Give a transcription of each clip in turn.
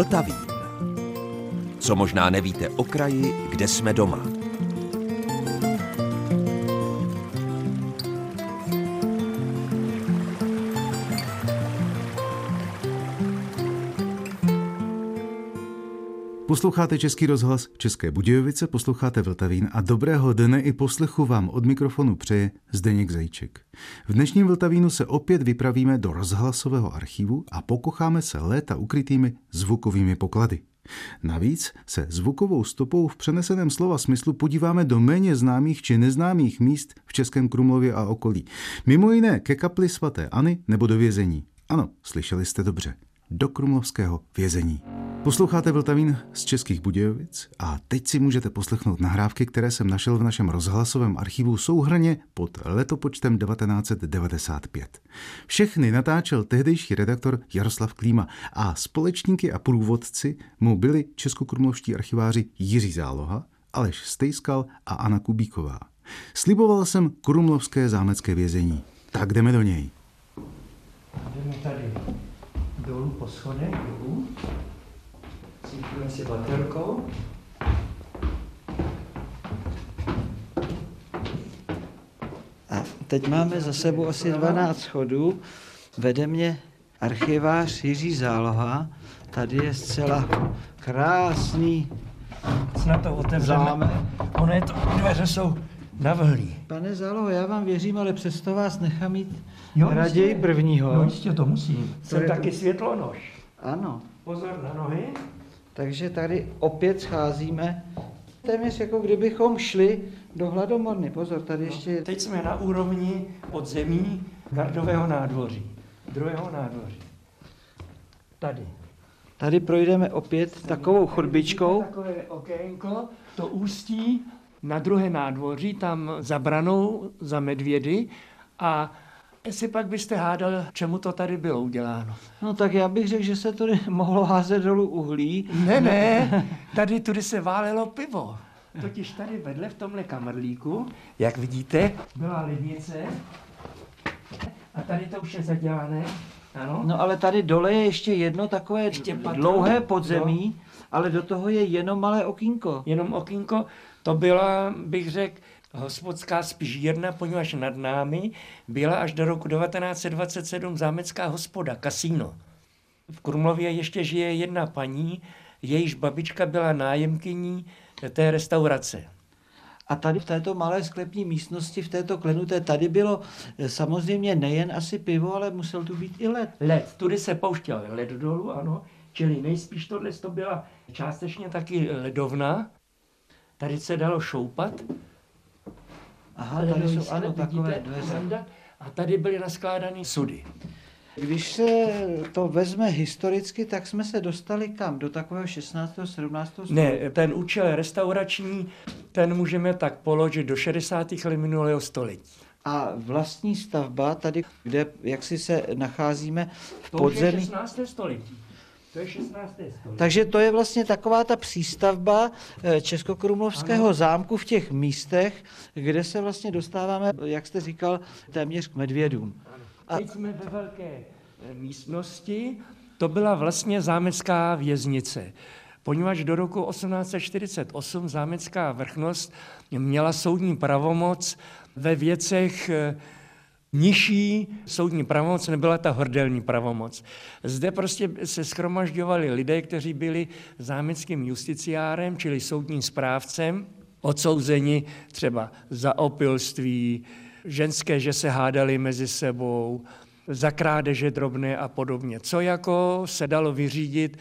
Vltavín. Co možná nevíte o kraji, kde jsme doma. Posloucháte Český rozhlas České Budějovice, posloucháte Vltavín a dobrého dne i poslechu vám od mikrofonu přeje Zdeněk Zajíček. V dnešním Vltavínu se opět vypravíme do rozhlasového archivu a pokocháme se léta ukrytými zvukovými poklady. Navíc se zvukovou stopou v přeneseném slova smyslu podíváme do méně známých či neznámých míst v Českém Krumlově a okolí. Mimo jiné ke kapli svatéAny nebo do vězení. Ano, slyšeli jste dobře. Do Krumlovského vězení. Posloucháte Vltavín z Českých Budějovic a teď si můžete poslechnout nahrávky, které jsem našel v našem rozhlasovém archivu souhrně pod letopočtem 1995. Všechny natáčel tehdejší redaktor Jaroslav Klíma a společníky a průvodci mu byli českokrumlovští archiváři Jiří Záloha, Aleš Stejskal a Anna Kubíková. Sliboval jsem krumlovské zámecké vězení. Tak jdeme do něj. Jdeme tady dolů po schodech, dolů. Cítíme si baterkou. A teď máme za sebou asi 12 schodů. Vede mě archivář Jiří Záloha. Tady je zcela krásný Snad to otevřeme. Ono je to, dveře jsou navhlý. Pane Záloho, já vám věřím, ale přesto vás nechám mít jo, raději jistě. prvního. No jistě, to musím. To Jsem je taky to... světlonož. Ano. Pozor na nohy. Takže tady opět scházíme téměř jako kdybychom šli do hladomorny. Pozor, tady no, ještě... Teď jsme na úrovni podzemí gardového nádvoří, druhého nádvoří. Tady. Tady projdeme opět tady takovou chodbičkou. Takové okénko, to ústí na druhé nádvoří, tam za branou, za medvědy a Jestli pak byste hádal, čemu to tady bylo uděláno? No tak já bych řekl, že se tady mohlo házet dolů uhlí. Ne, ne, tady tudy se válelo pivo. Totiž tady vedle v tomhle kamrlíku, jak vidíte, byla lednice a tady to už je zadělané. Ano. No ale tady dole je ještě jedno takové ještě dlouhé podzemí, no. ale do toho je jenom malé okýnko. Jenom okýnko, to byla, bych řekl, hospodská spižírna, poněvadž nad námi byla až do roku 1927 zámecká hospoda, kasíno. V Krumlově ještě žije jedna paní, jejíž babička byla nájemkyní té restaurace. A tady v této malé sklepní místnosti, v této klenuté, tady bylo eh, samozřejmě nejen asi pivo, ale musel tu být i led. Led, tudy se pouštěl led dolů, ano. Čili nejspíš tohle to byla částečně taky ledovna. Tady se dalo šoupat, Aha, tady jsou ano, takové dveře. A tady byly naskládány sudy. Když se to vezme historicky, tak jsme se dostali kam? Do takového 16. 17. století? Ne, ten účel restaurační, ten můžeme tak položit do 60. let minulého století. A vlastní stavba tady, kde jak si se nacházíme v podzemí... To je 16. století. To je 16. století. Takže to je vlastně taková ta přístavba eh, Českokrumlovského ano. zámku v těch místech, kde se vlastně dostáváme, jak jste říkal, téměř k medvědům. Ano. A... Teď jsme ve velké eh, místnosti, to byla vlastně zámecká věznice. Poněvadž do roku 1848 zámecká vrchnost měla soudní pravomoc ve věcech eh, nižší soudní pravomoc nebyla ta hordelní pravomoc. Zde prostě se schromažďovali lidé, kteří byli zámeckým justiciárem, čili soudním správcem, odsouzeni třeba za opilství, ženské, že se hádali mezi sebou, za krádeže drobné a podobně. Co jako se dalo vyřídit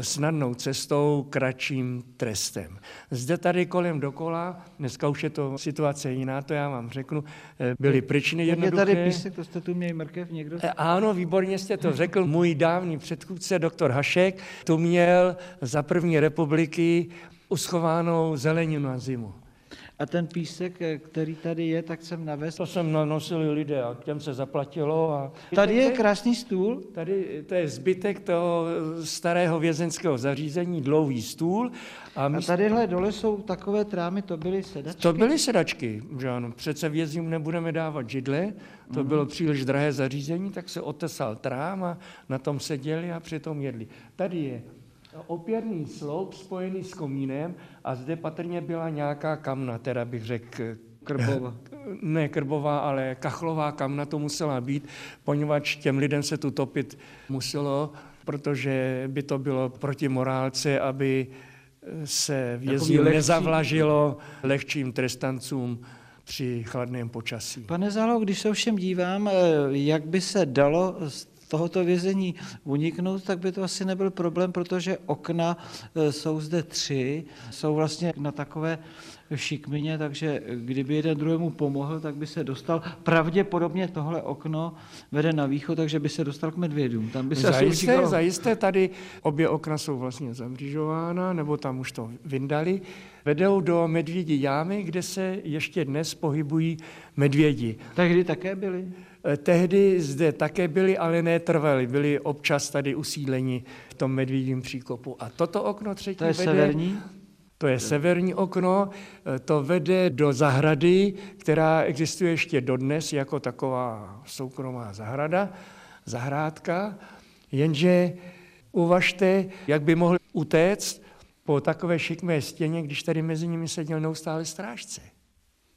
snadnou cestou, kratším trestem. Zde tady kolem dokola, dneska už je to situace jiná, to já vám řeknu, eh, byly pryčny jednoduché. Je tady písek, to jste tu měli mrkev někdo? Eh, ano, výborně jste to řekl. Můj dávný předchůdce, doktor Hašek, tu měl za první republiky uschovánou zeleninu na zimu. A ten písek, eh, který tady je, tak jsem navez. To jsem nanosili lidé a těm se zaplatilo. A... Tady je krásný stůl. Tady to je zbytek toho starého vězenského zařízení, dlouhý stůl. A, my... a tadyhle dole jsou takové trámy, to byly sedačky? To byly sedačky, že ano. Přece vězňům nebudeme dávat židle, to uh-huh. bylo příliš drahé zařízení, tak se otesal trám a na tom seděli a přitom jedli. Tady je Opěrný sloup spojený s komínem a zde patrně byla nějaká kamna, teda bych řekl Krbová. ne krbová, ale kachlová kamna to musela být, poněvadž těm lidem se tu topit muselo, protože by to bylo proti morálce, aby se vězňům lehčí- nezavlažilo lehčím trestancům při chladném počasí. Pane Zálo, když se ovšem dívám, eh, jak by se dalo z tohoto vězení uniknout, tak by to asi nebyl problém, protože okna eh, jsou zde tři, jsou vlastně na takové šikmině, takže kdyby jeden druhému pomohl, tak by se dostal. Pravděpodobně tohle okno vede na východ, takže by se dostal k medvědům. Tam by se asi Zajisté, utíkalo. zajisté tady obě okna jsou vlastně zamřížována, nebo tam už to vyndali. Vedou do medvědí jámy, kde se ještě dnes pohybují medvědi. Tehdy také byli. Eh, Tehdy zde také byli, ale ne trvali, byli občas tady usídleni v tom medvědím příkopu. A toto okno třetí To je vede, severní. to je severní okno, eh, to vede do zahrady, která existuje ještě dodnes jako taková soukromá zahrada, zahrádka, jenže uvažte, jak by mohl utéct po takové šikmé stěně, když tady mezi nimi seděl neustále strážce.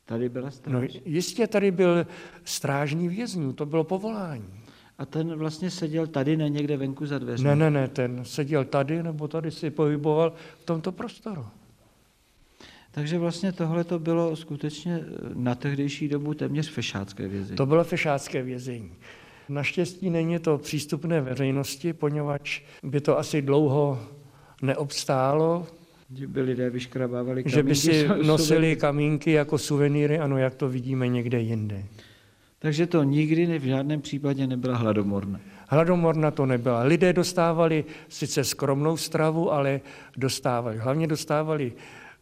Tady byla stráž. No jistě tady byl strážní vězňů, to bylo povolání. A ten vlastně seděl tady, ne někde venku za dveřmi. Ne, ne, ne, ten seděl tady, nebo tady si pohyboval v tomto prostoru. Takže vlastně tohle to bylo skutečně eh, na tehdejší dobu téměř fešácké vězení. To bylo fešácké vězení. Naštěstí není to přístupné veřejnosti, poněvadž by to asi dlouho neobstálo, by lidé vyškrabávali že by kamínky, si nosili kamínky jako suvenýry, ano, jak to vidíme někde jinde. Takže to nikdy ne- v žádném případě nebyla hladomorna. Hladomorna to nebyla. Lidé dostávali sice skromnou stravu, ale dostávali. Hlavně dostávali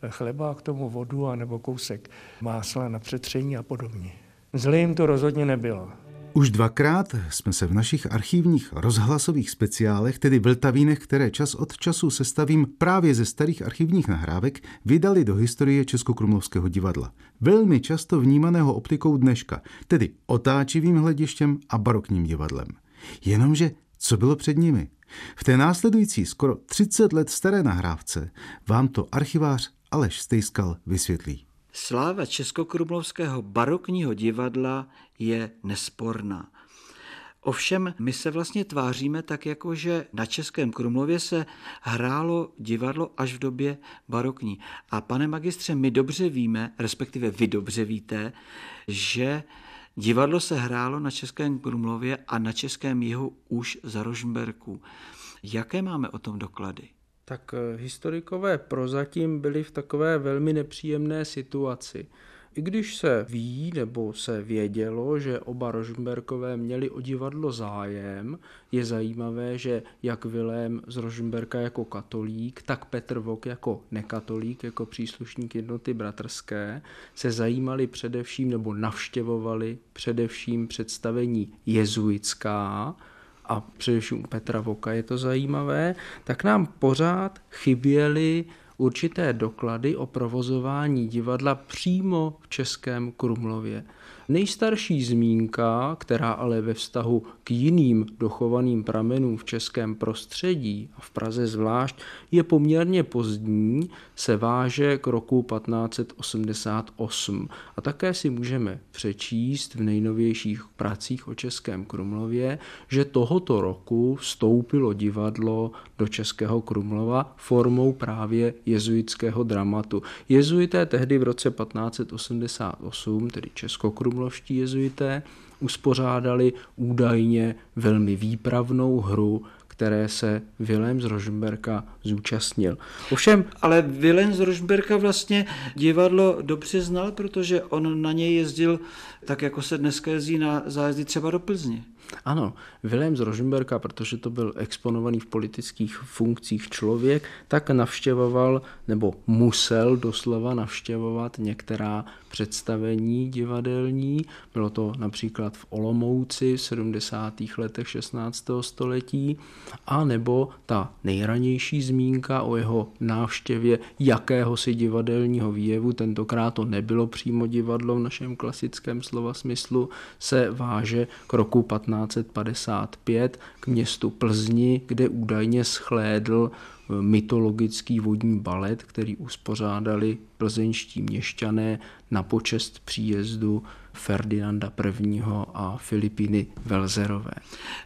chleba a k tomu vodu a nebo kousek másla na přetření a podobně. Zlé jim to rozhodně nebylo. Už dvakrát jsme se v našich archivních rozhlasových speciálech, tedy Vltavínech, které čas od času sestavím právě ze starých archivních nahrávek, vydali do historie Českokrumlovského divadla. Velmi často vnímaného optikou dneška, tedy otáčivým hledištěm a barokním divadlem. Jenomže co bylo před nimi? V té následující skoro 30 let staré nahrávce vám to archivář Aleš Stejskal vysvětlí. Sláva Českokrumlovského barokního divadla je nesporná. Ovšem, my se vlastně tváříme tak, jako že na Českém Krumlově se hrálo divadlo až v době barokní. A pane magistře, my dobře víme, respektive vy dobře víte, že divadlo se hrálo na Českém Krumlově a na Českém jihu už za Rožmberků. Jaké máme o tom doklady? Tak eh, historikové prozatím byli v takové velmi nepříjemné situaci. I když se ví nebo se vědělo, že oba Rožmberkové měli o divadlo zájem, je zajímavé, že jak Vilém z Rožmberka jako katolík, tak Petr Vok jako nekatolík, jako příslušník jednoty bratrské, se zajímali především nebo navštěvovali především představení jezuitská, a především u Petra Voka je to zajímavé, tak nám pořád chyběly určité doklady o provozování divadla přímo v Českém Krumlově. Nejstarší zmínka, která ale ve vztahu k jiným dochovaným pramenům v českém prostředí a v Praze zvlášť je poměrně pozdní, se váže k roku 1588 a také si můžeme přečíst v nejnovějších pracích o Českém Krumlově, že tohoto roku vstoupilo divadlo do Českého Krumlova formou právě jezuitského dramatu. Jezuité tehdy v roce 1588, tedy českokrumlovští jezuité, uspořádali údajně velmi výpravnou hru, které se Vilém z Rožmberka zúčastnil. Ovšem, Ale Vilém z Rožmberka vlastně divadlo dobře znal, protože on na něj jezdil tak, jako se dneska jezdí na zájezdy třeba do Plzně. Ano, Vilém z Rožmberka, protože to byl exponovaný v politických funkcích člověk, tak navštěvoval nebo musel doslova navštěvovat některá představení divadelní. Bylo to například v Olomouci v 70. letech 16. století, a nebo ta nejranější zmínka o jeho návštěvě jakéhosi divadelního výjevu, tentokrát to nebylo přímo divadlo v našem klasickém slova smyslu, se váže k roku 1555 k městu Plzni, kde údajně schlédl mytologický vodní balet, který uspořádali plzeňští měšťané na počest příjezdu Ferdinanda I. a Filipiny Velzerové.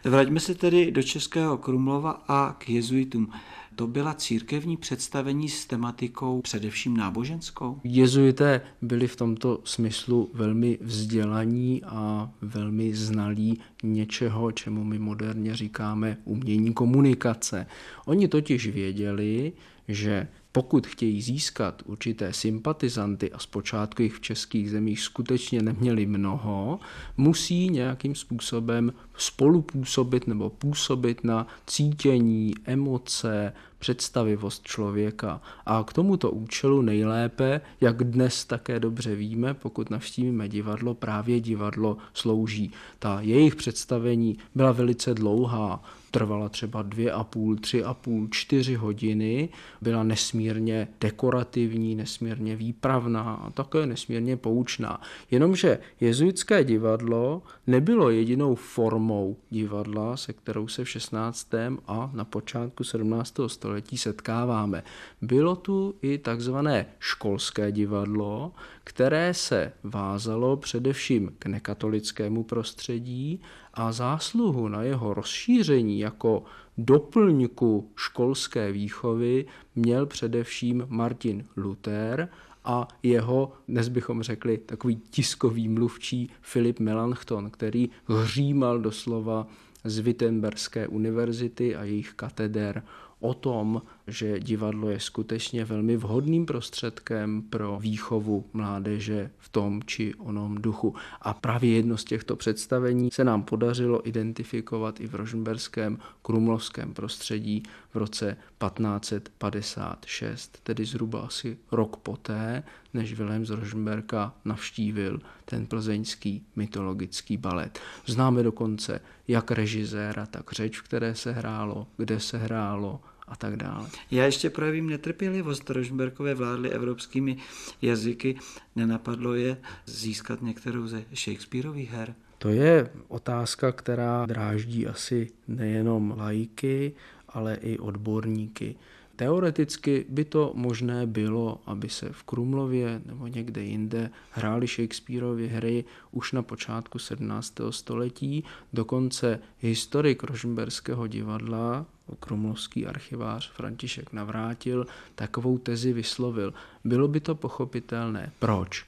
Vraťme se tedy do Českého Krumlova a k jezuitům. To byla církevní představení s tematikou především náboženskou? Jezuité byli v tomto smyslu velmi vzdělaní a velmi znalí něčeho, čemu my moderně říkáme umění komunikace. Oni totiž věděli, že pokud chtějí získat určité sympatizanty, a zpočátku jich v českých zemích skutečně neměli mnoho, musí nějakým způsobem spolupůsobit nebo působit na cítění, emoce, představivost člověka. A k tomuto účelu nejlépe, jak dnes také dobře víme, pokud navštívíme divadlo, právě divadlo slouží. Ta jejich představení byla velice dlouhá, trvala třeba dvě a půl, tři a půl, čtyři hodiny, byla nesmírně dekorativní, nesmírně výpravná a také nesmírně poučná. Jenomže jezuitské divadlo nebylo jedinou formou divadla, se kterou se v 16. a na počátku 17. století setkáváme. Bylo tu i takzvané školské divadlo, které se vázalo především k nekatolickému prostředí a zásluhu na jeho rozšíření jako doplňku školské výchovy měl především Martin Luther a jeho, dnes bychom řekli, takový tiskový mluvčí Filip Melanchthon, který hřímal doslova z Wittenberské univerzity a jejich kateder o tom, že divadlo je skutečně velmi vhodným prostředkem pro výchovu mládeže v tom či onom duchu. A právě jedno z těchto představení se nám podařilo identifikovat i v rožmberském krumlovském prostředí v roce 1556, tedy zhruba asi rok poté, než Vilém z Rožmberka navštívil ten plzeňský mytologický balet. Známe dokonce jak režiséra, tak řeč, v které se hrálo, kde se hrálo, a tak dále. Já ještě projevím netrpělivost. Rožmberkové vládly evropskými jazyky. Nenapadlo je získat některou ze Shakespeareových her? To je otázka, která dráždí asi nejenom lajky, ale i odborníky. Teoreticky by to možné bylo, aby se v Krumlově nebo někde jinde hrály Shakespeareovy hry už na počátku 17. století. Dokonce historik Rožmberského divadla, krumlovský archivář František Navrátil, takovou tezi vyslovil. Bylo by to pochopitelné. Proč?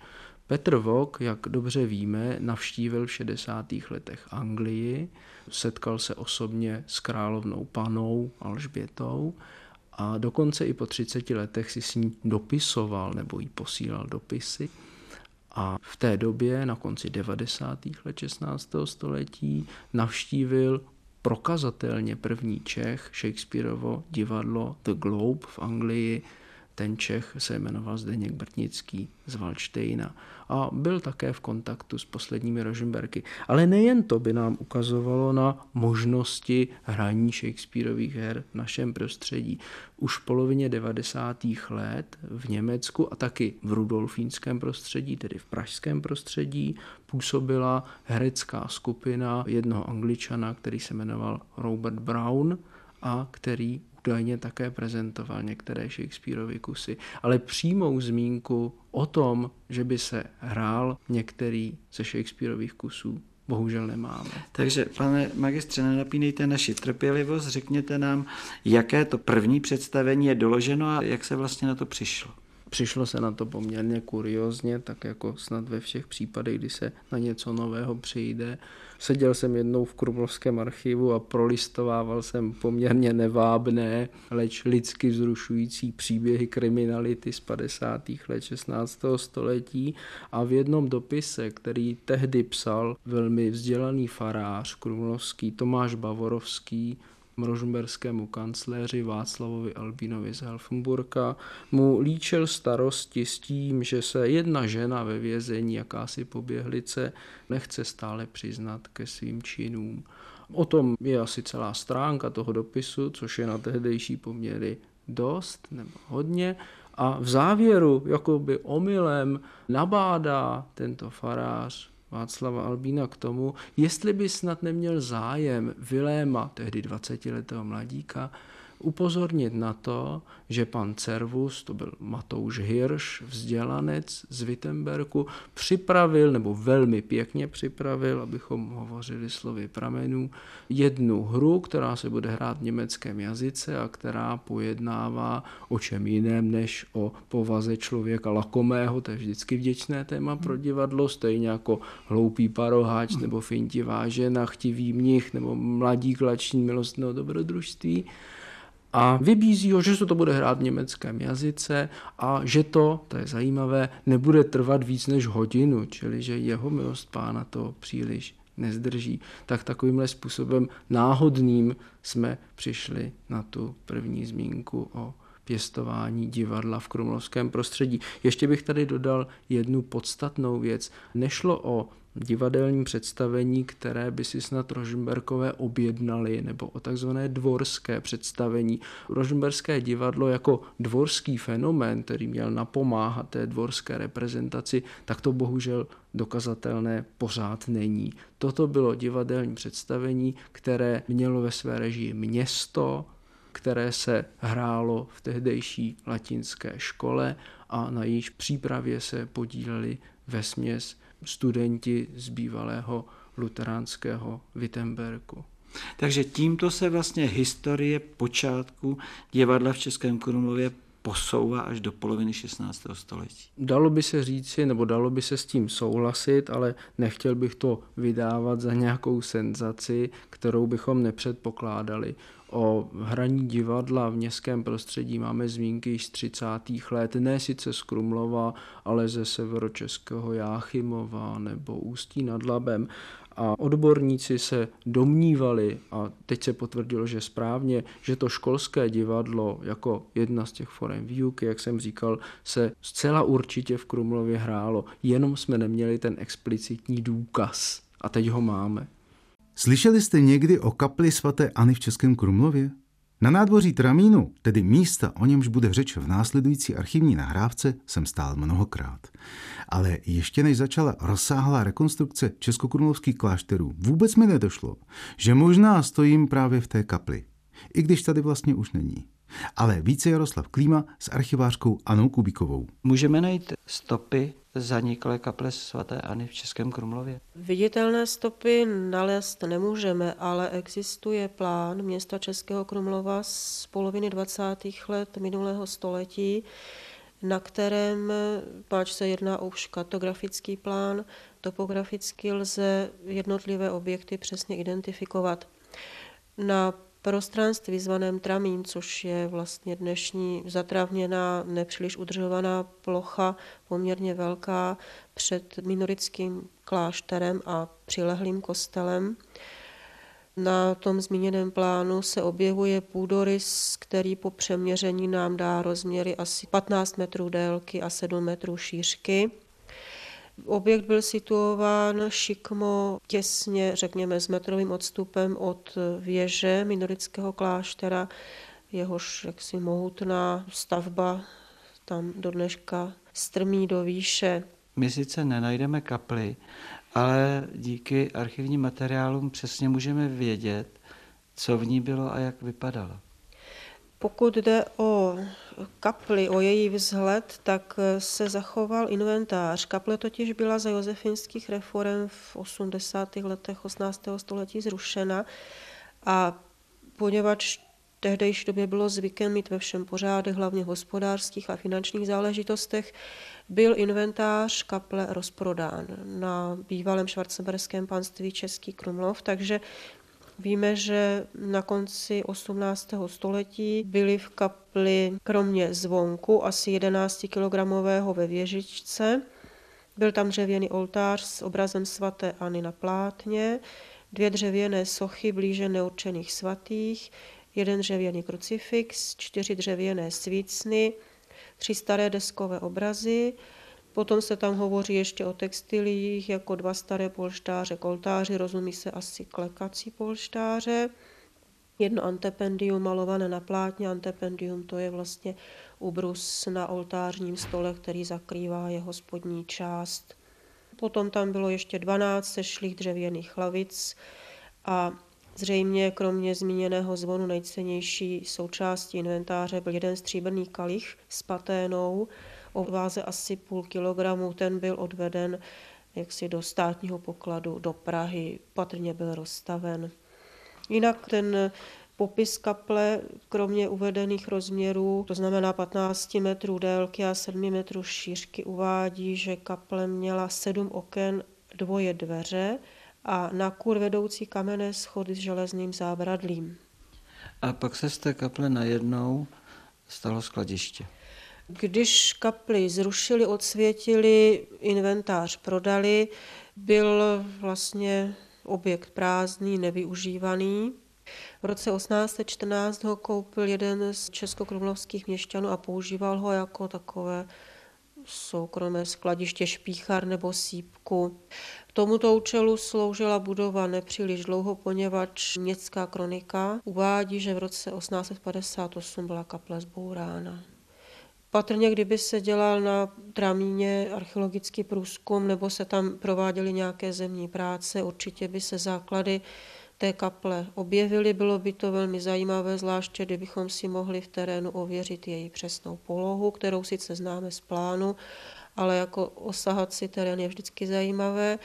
Petr Vok, jak dobře víme, navštívil v 60. letech Anglii, setkal se osobně s královnou panou Alžbětou a dokonce i po 30 letech si s ní dopisoval nebo jí posílal dopisy. A v té době, na konci 90. let 16. století, navštívil prokazatelně první Čech, Shakespeareovo divadlo The Globe v Anglii, ten Čech se jmenoval Zdeněk Brtnický z Valštejna a byl také v kontaktu s posledními Rožemberky. Ale nejen to by nám ukazovalo na možnosti hraní Shakespeareových her v našem prostředí. Už v polovině 90. let v Německu a taky v rudolfínském prostředí, tedy v pražském prostředí, působila herecká skupina jednoho angličana, který se jmenoval Robert Brown a který údajně také prezentoval některé Shakespeareovy kusy, ale přímou zmínku o tom, že by se hrál některý ze Shakespeareových kusů, bohužel nemáme. Takže, pane magistře, nenapínejte naši trpělivost, řekněte nám, jaké to první představení je doloženo a jak se vlastně na to přišlo. Přišlo se na to poměrně kuriozně, tak jako snad ve všech případech, kdy se na něco nového přijde. Seděl jsem jednou v Krumlovském archivu a prolistovával jsem poměrně nevábné, leč lidsky vzrušující příběhy kriminality z 50. let 16. století a v jednom dopise, který tehdy psal velmi vzdělaný farář krumlovský Tomáš Bavorovský, rožmberskému kancléři Václavovi Albínovi z Helfenburka, mu líčil starosti s tím, že se jedna žena ve vězení, jakási poběhlice, nechce stále přiznat ke svým činům. O tom je asi celá stránka toho dopisu, což je na tehdejší poměry dost nebo hodně. A v závěru, jakoby omylem, nabádá tento farář Václava Albína k tomu, jestli by snad neměl zájem Viléma, tehdy 20-letého mladíka, upozornit na to, že pan Servus, to byl Matouš Hirš, vzdělanec z Wittenbergu, připravil, nebo velmi pěkně připravil, abychom hovořili slovy pramenů, jednu hru, která se bude hrát v německém jazyce a která pojednává o čem jiném než o povaze člověka lakomého, to je vždycky vděčné téma pro divadlo, stejně jako hloupý paroháč nebo fintivá žena, chtivý mnich nebo mladí klační milostného dobrodružství a vybízí ho, že se to bude hrát v německém jazyce a že to, to je zajímavé, nebude trvat víc než hodinu, čili že jeho milost pána to příliš nezdrží. Tak takovýmhle způsobem náhodným jsme přišli na tu první zmínku o pěstování divadla v krumlovském prostředí. Ještě bych tady dodal jednu podstatnou věc. Nešlo o divadelní představení, které by si snad Rožmberkové objednali, nebo o takzvané dvorské představení. Rožmberské divadlo jako dvorský fenomén, který měl napomáhat té dvorské reprezentaci, tak to bohužel dokazatelné pořád není. Toto bylo divadelní představení, které mělo ve své režii město, které se hrálo v tehdejší latinské škole a na jejíž přípravě se podíleli ve směs studenti z bývalého luteránského Wittenbergu. Takže tímto se vlastně historie počátku divadla v Českém Krumlově posouvá až do poloviny 16. století. Dalo by se říci, nebo dalo by se s tím souhlasit, ale nechtěl bych to vydávat za nějakou senzaci, kterou bychom nepředpokládali. O hraní divadla v městském prostředí máme zmínky již z 30. let, ne sice z Krumlova, ale ze severočeského Jáchymova nebo Ústí nad Labem. A odborníci se domnívali, a teď se potvrdilo, že správně, že to školské divadlo jako jedna z těch forem výuky, jak jsem říkal, se zcela určitě v Krumlově hrálo, jenom jsme neměli ten explicitní důkaz. A teď ho máme. Slyšeli jste někdy o kapli svatéAny v Českém Krumlově? Na nádvoří Tramínu, tedy místa, o němž bude řeč v následující archivní nahrávce, jsem stál mnohokrát. Ale ještě než začala rozsáhlá rekonstrukce českokrumlovských klášterů, vůbec mi nedošlo, že možná stojím právě v té kapli. I když tady vlastně už není. Ale více Jaroslav Klíma s archivářkou Anou Kubíkovou. Můžeme najít stopy zaniklé kaple svaté Ani v Českém Krumlově? Viditelné stopy nalézt nemůžeme, ale existuje plán města Českého Krumlova z poloviny 20. let minulého století, na kterém, páč se jedná už kartografický plán, topograficky lze jednotlivé objekty přesně identifikovat. Na prostranství zvaném Tramín, což je vlastně dnešní zatravněná, nepříliš udržovaná plocha, poměrně velká, před minorickým klášterem a přilehlým kostelem. Na tom zmíněném plánu se objevuje půdorys, který po přeměření nám dá rozměry asi 15 metrů délky a 7 metrů šířky. Objekt byl situován šikmo těsně, řekněme, s metrovým odstupem od věže minorického kláštera, jehož jaksi mohutná stavba tam do dneška strmí do výše. My sice nenajdeme kaply, ale díky archivním materiálům přesně můžeme vědět, co v ní bylo a jak vypadala. Pokud jde o kapli, o její vzhled, tak se zachoval inventář. Kaple totiž byla za josefinských reform v 80. letech 18. století zrušena a poněvadž tehdejší době bylo zvykem mít ve všem pořádek, hlavně v hospodářských a finančních záležitostech, byl inventář kaple rozprodán na bývalém švarcemberském panství Český Krumlov, takže Víme, že na konci 18. století byly v kapli kromě zvonku asi 11 kg ve věžičce. Byl tam dřevěný oltář s obrazem svatéAny na plátně, dvě dřevěné sochy blíže neurčených svatých, jeden dřevěný krucifix, čtyři dřevěné svícny, tři staré deskové obrazy, Potom se tam hovoří ještě o textilích, jako dva staré polštáře koltáři, rozumí se asi klekací polštáře. Jedno antependium malované na plátně, antependium to je vlastně ubrus na oltářním stole, který zakrývá jeho spodní část. Potom tam bylo ještě 12 sešlých dřevěných lavic a Zřejmě kromě zmíněného zvonu nejcennější součástí inventáře byl jeden stříbrný kalich s paténou o váze asi půl kilogramu. Ten byl odveden jaksi do státního pokladu do Prahy, patrně byl rozstaven. Jinak ten popis kaple, kromě uvedených rozměrů, to znamená 15 metrů délky a 7 metrů šířky, uvádí, že kaple měla sedm oken, dvoje dveře a na kur vedoucí kamenné schody s železným zábradlím. A pak se z té kaple najednou stalo skladiště. Když kapli zrušili, odsvětili, inventář prodali, byl vlastně objekt prázdný, nevyužívaný. V roce 1814 ho koupil jeden z českokrumlovských měšťanů a používal ho jako takové soukromé skladiště špíchar nebo sípku. K tomuto účelu sloužila budova nepříliš dlouho, poněvadž městská kronika uvádí, že v roce 1858 byla kaple zbourána. Patrně, kdyby se dělal na Tramíně archeologický průzkum nebo se tam prováděly nějaké zemní práce, určitě by se základy té kaple objevily. Bylo by to velmi zajímavé, zvláště kdybychom si mohli v terénu ověřit její přesnou polohu, kterou sice známe z plánu, ale jako osahat si terén je vždycky zajímavé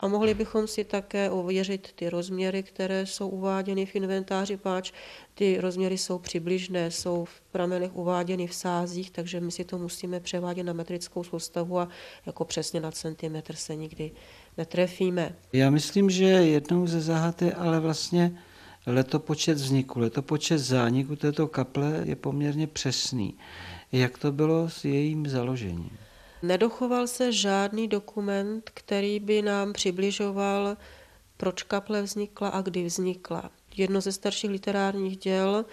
a mohli bychom si také ověřit ty rozměry, které jsou uváděny v inventáři, páč ty rozměry jsou přibližné, jsou v pramenech uváděny v sázích, takže my si to musíme převádět na metrickou soustavu a jako přesně na centimetr se nikdy netrefíme. Já myslím, že jednou ze je ale vlastně letopočet vzniku. Letopočet zániku této kaple je poměrně přesný. Jak to bylo s jejím založením? Nedochoval se žádný dokument, který by nám přibližoval, proč kaple vznikla a kdy vznikla. Jedno ze starších literárních děl,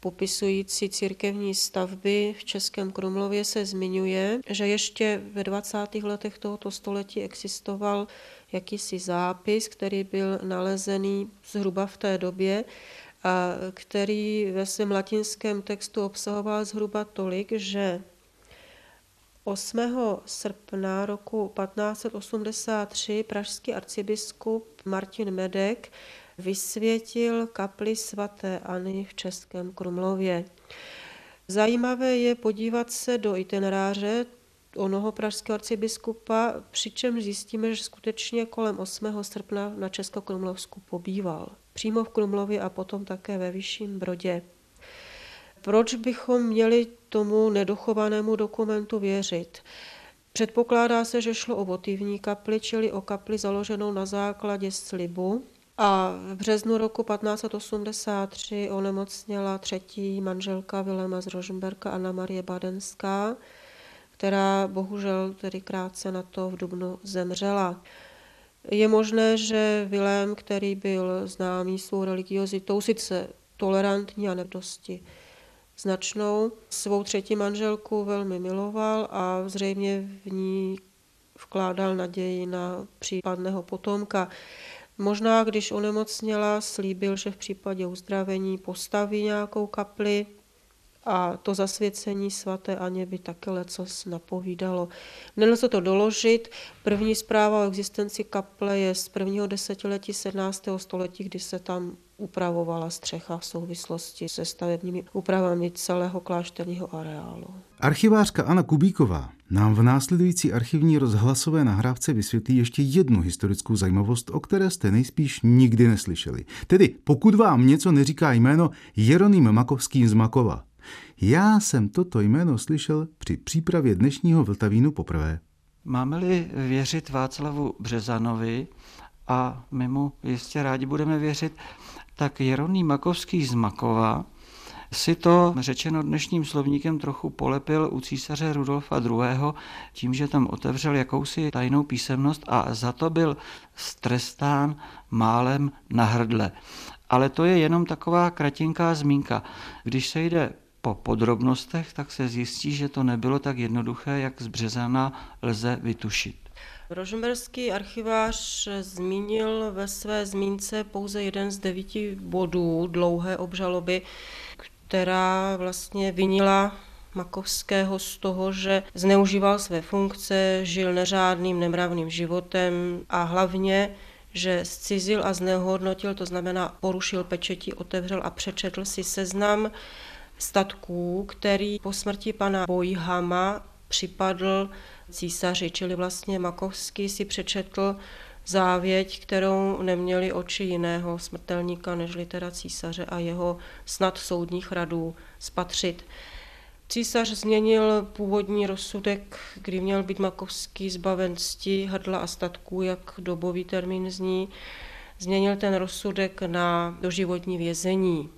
popisující církevní stavby v Českém Krumlově, se zmiňuje, že ještě ve 20. letech tohoto století existoval jakýsi zápis, který byl nalezený zhruba v té době, a který ve svém latinském textu obsahoval zhruba tolik, že 8. srpna roku 1583 pražský arcibiskup Martin Medek vysvětil kapli svatéAny v Českém Krumlově. Zajímavé je podívat se do itineráře onoho pražského arcibiskupa, přičem zjistíme, že skutečně kolem 8. srpna na Českokrumlovsku pobýval. Přímo v Krumlově a potom také ve Vyšším Brodě. Proč bychom měli tomu nedochovanému dokumentu věřit? Předpokládá se, že šlo o votivní kapli, čili o kapli založenou na základě slibu. A v březnu roku 1583 onemocněla třetí manželka Vilema z Rožmberka, Anna Marie Badenská, která bohužel tedy krátce na to v Dubnu zemřela. Je možné, že Vilém, který byl známý svou religiozitou, sice tolerantní a nedosti značnou. Svou třetí manželku velmi miloval a zřejmě v ní vkládal naději na případného potomka. Možná, když onemocněla, slíbil, že v případě uzdravení postaví nějakou kapli a to zasvěcení svaté Aně by také lecos napovídalo. Nelze to doložit. První zpráva o existenci kaple je z prvního desetiletí 17. století, kdy se tam upravovala střecha v souvislosti se stavebními úpravami celého klášterního areálu. Archivářka Anna Kubíková nám v následující archivní rozhlasové nahrávce vysvětlí ještě jednu historickou zajímavost, o které jste nejspíš nikdy neslyšeli. Tedy pokud vám něco neříká jméno Jeroným Makovský z Makova. Já jsem toto jméno slyšel při přípravě dnešního Vltavínu poprvé. Máme-li věřit Václavu Březanovi, a my mu jistě rádi budeme věřit, tak Jeroným Makovský z Makova si to, řečeno dnešním slovníkem, trochu polepil u císaře Rudolfa II. tím, že tam otevřel jakousi tajnou písemnost a za to byl strestán málem na hrdle. Ale to je jenom taková kratinká zmínka. Když se jde po podrobnostech, tak se zjistí, že to nebylo tak jednoduché, jak z Březana lze vytušit. Rožmberský archivář zmínil ve své zmínce pouze jeden z devíti bodů dlouhé obžaloby, která vlastně vinila Makovského z toho, že zneužíval své funkce, žil neřádným, nemravným životem a hlavně, že zcizil a znehodnotil, to znamená porušil pečeti, otevřel a přečetl si seznam statků, který po smrti pana Bojhama připadl císaři, čili vlastně Makovský si přečetl závěť, kterou neměli oči jiného smrtelníka než teda císaře a jeho snad soudních radů spatřit. Císař změnil původní rozsudek, kdy měl být Makovský zbaven cti, hrdla a statků, jak dobový termín zní, změnil ten rozsudek na doživotní vězení.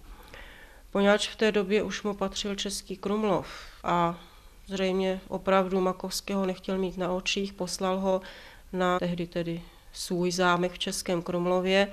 Poněvadž v té době už mu patřil Český Krumlov a zřejmě opravdu Makovského nechtěl mít na očích, poslal ho na tehdy tedy svůj zámek v Českém Krumlově.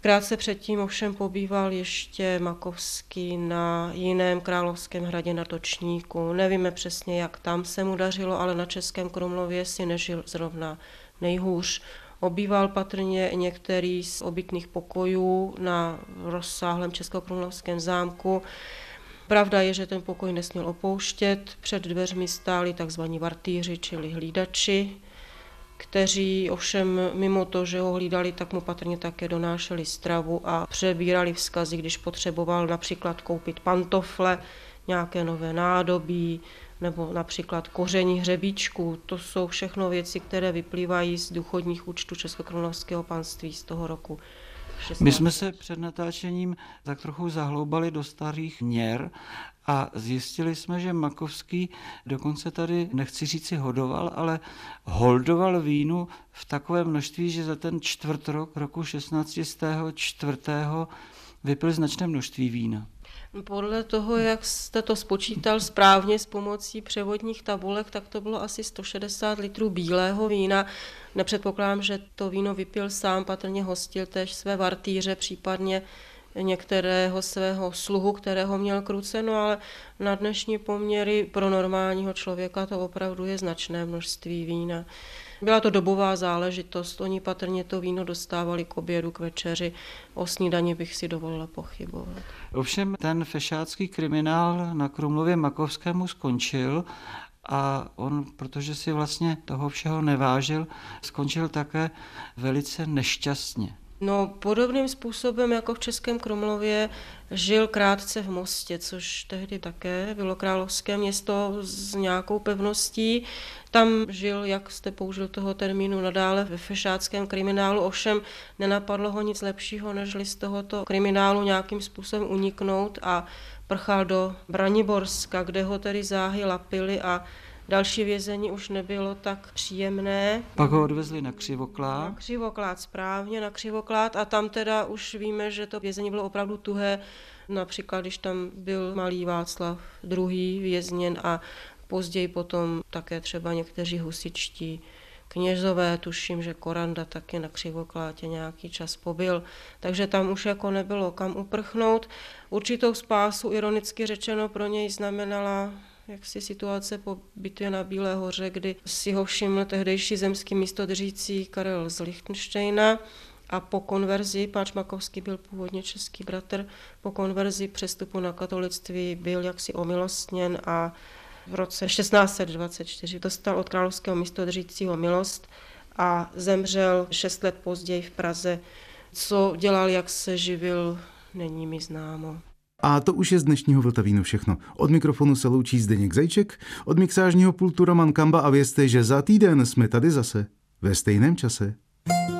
Krátce předtím ovšem pobýval ještě Makovský na jiném královském hradě na Točníku. Nevíme přesně, jak tam se mu dařilo, ale na Českém Krumlově si nežil zrovna nejhůř. Obýval patrně některý z obytných pokojů na rozsáhlém Českokrumlovském zámku. Pravda je, že ten pokoj nesměl opouštět. Před dveřmi stáli tzv. vartýři, čili hlídači, kteří ovšem mimo to, že ho hlídali, tak mu patrně také donášeli stravu a přebírali vzkazy, když potřeboval například koupit pantofle, nějaké nové nádobí, nebo například koření hřebíčku. To jsou všechno věci, které vyplývají z důchodních účtů Českokronovského panství z toho roku. 16. My jsme se před natáčením tak trochu zahloubali do starých měr a zjistili jsme, že Makovský dokonce tady, nechci říci hodoval, ale holdoval vínu v takové množství, že za ten čtvrt rok, roku 16. čtvrtého vypil značné množství vína. Podle toho, jak jste to spočítal správně s pomocí převodních tabulek, tak to bylo asi 160 litrů bílého vína. Nepředpokládám, že to víno vypil sám, patrně hostil tež své vartýře, případně některého svého sluhu, kterého měl kruceno, ale na dnešní poměry pro normálního člověka to opravdu je značné množství vína. Byla to dobová záležitost, oni patrně to víno dostávali k obědu, k večeři, o snídani bych si dovolila pochybovat. Ovšem ten fešácký kriminál na Krumlově Makovskému skončil a on, protože si vlastně toho všeho nevážil, skončil také velice nešťastně. No, podobným způsobem jako v Českém Krumlově žil krátce v Mostě, což tehdy také bylo královské město s nějakou pevností. Tam žil, jak jste použil toho termínu, nadále ve fešáckém kriminálu, ovšem nenapadlo ho nic lepšího, než z tohoto kriminálu nějakým způsobem uniknout a prchal do Braniborska, kde ho tedy záhy lapili a Další vězení už nebylo tak příjemné. Pak ho odvezli na Křivoklát. Na Křivoklát, správně, na Křivoklát a tam teda už víme, že to vězení bylo opravdu tuhé. Například, když tam byl malý Václav druhý vězněn a později potom také třeba někteří husičtí kněžové, tuším, že Koranda taky na Křivoklátě nějaký čas pobyl, takže tam už jako nebylo kam uprchnout. Určitou spásu, ironicky řečeno, pro něj znamenala jak si situace po bitvě na Bílé hoře, kdy si ho všiml tehdejší zemský místodržící Karel z Lichtensteina a po konverzi, páč Makovský byl původně český bratr, po konverzi přestupu na katolictví byl jaksi omilostněn a v roce 1624 dostal od královského místodržícího milost a zemřel šest let později v Praze. Co dělal, jak se živil, není mi známo. A to už je z dnešního Vltavínu všechno. Od mikrofonu se loučí Zdeněk Zajček, od mixážního pultu Roman Kamba a vězte, že za týden jsme tady zase ve stejném čase. thank you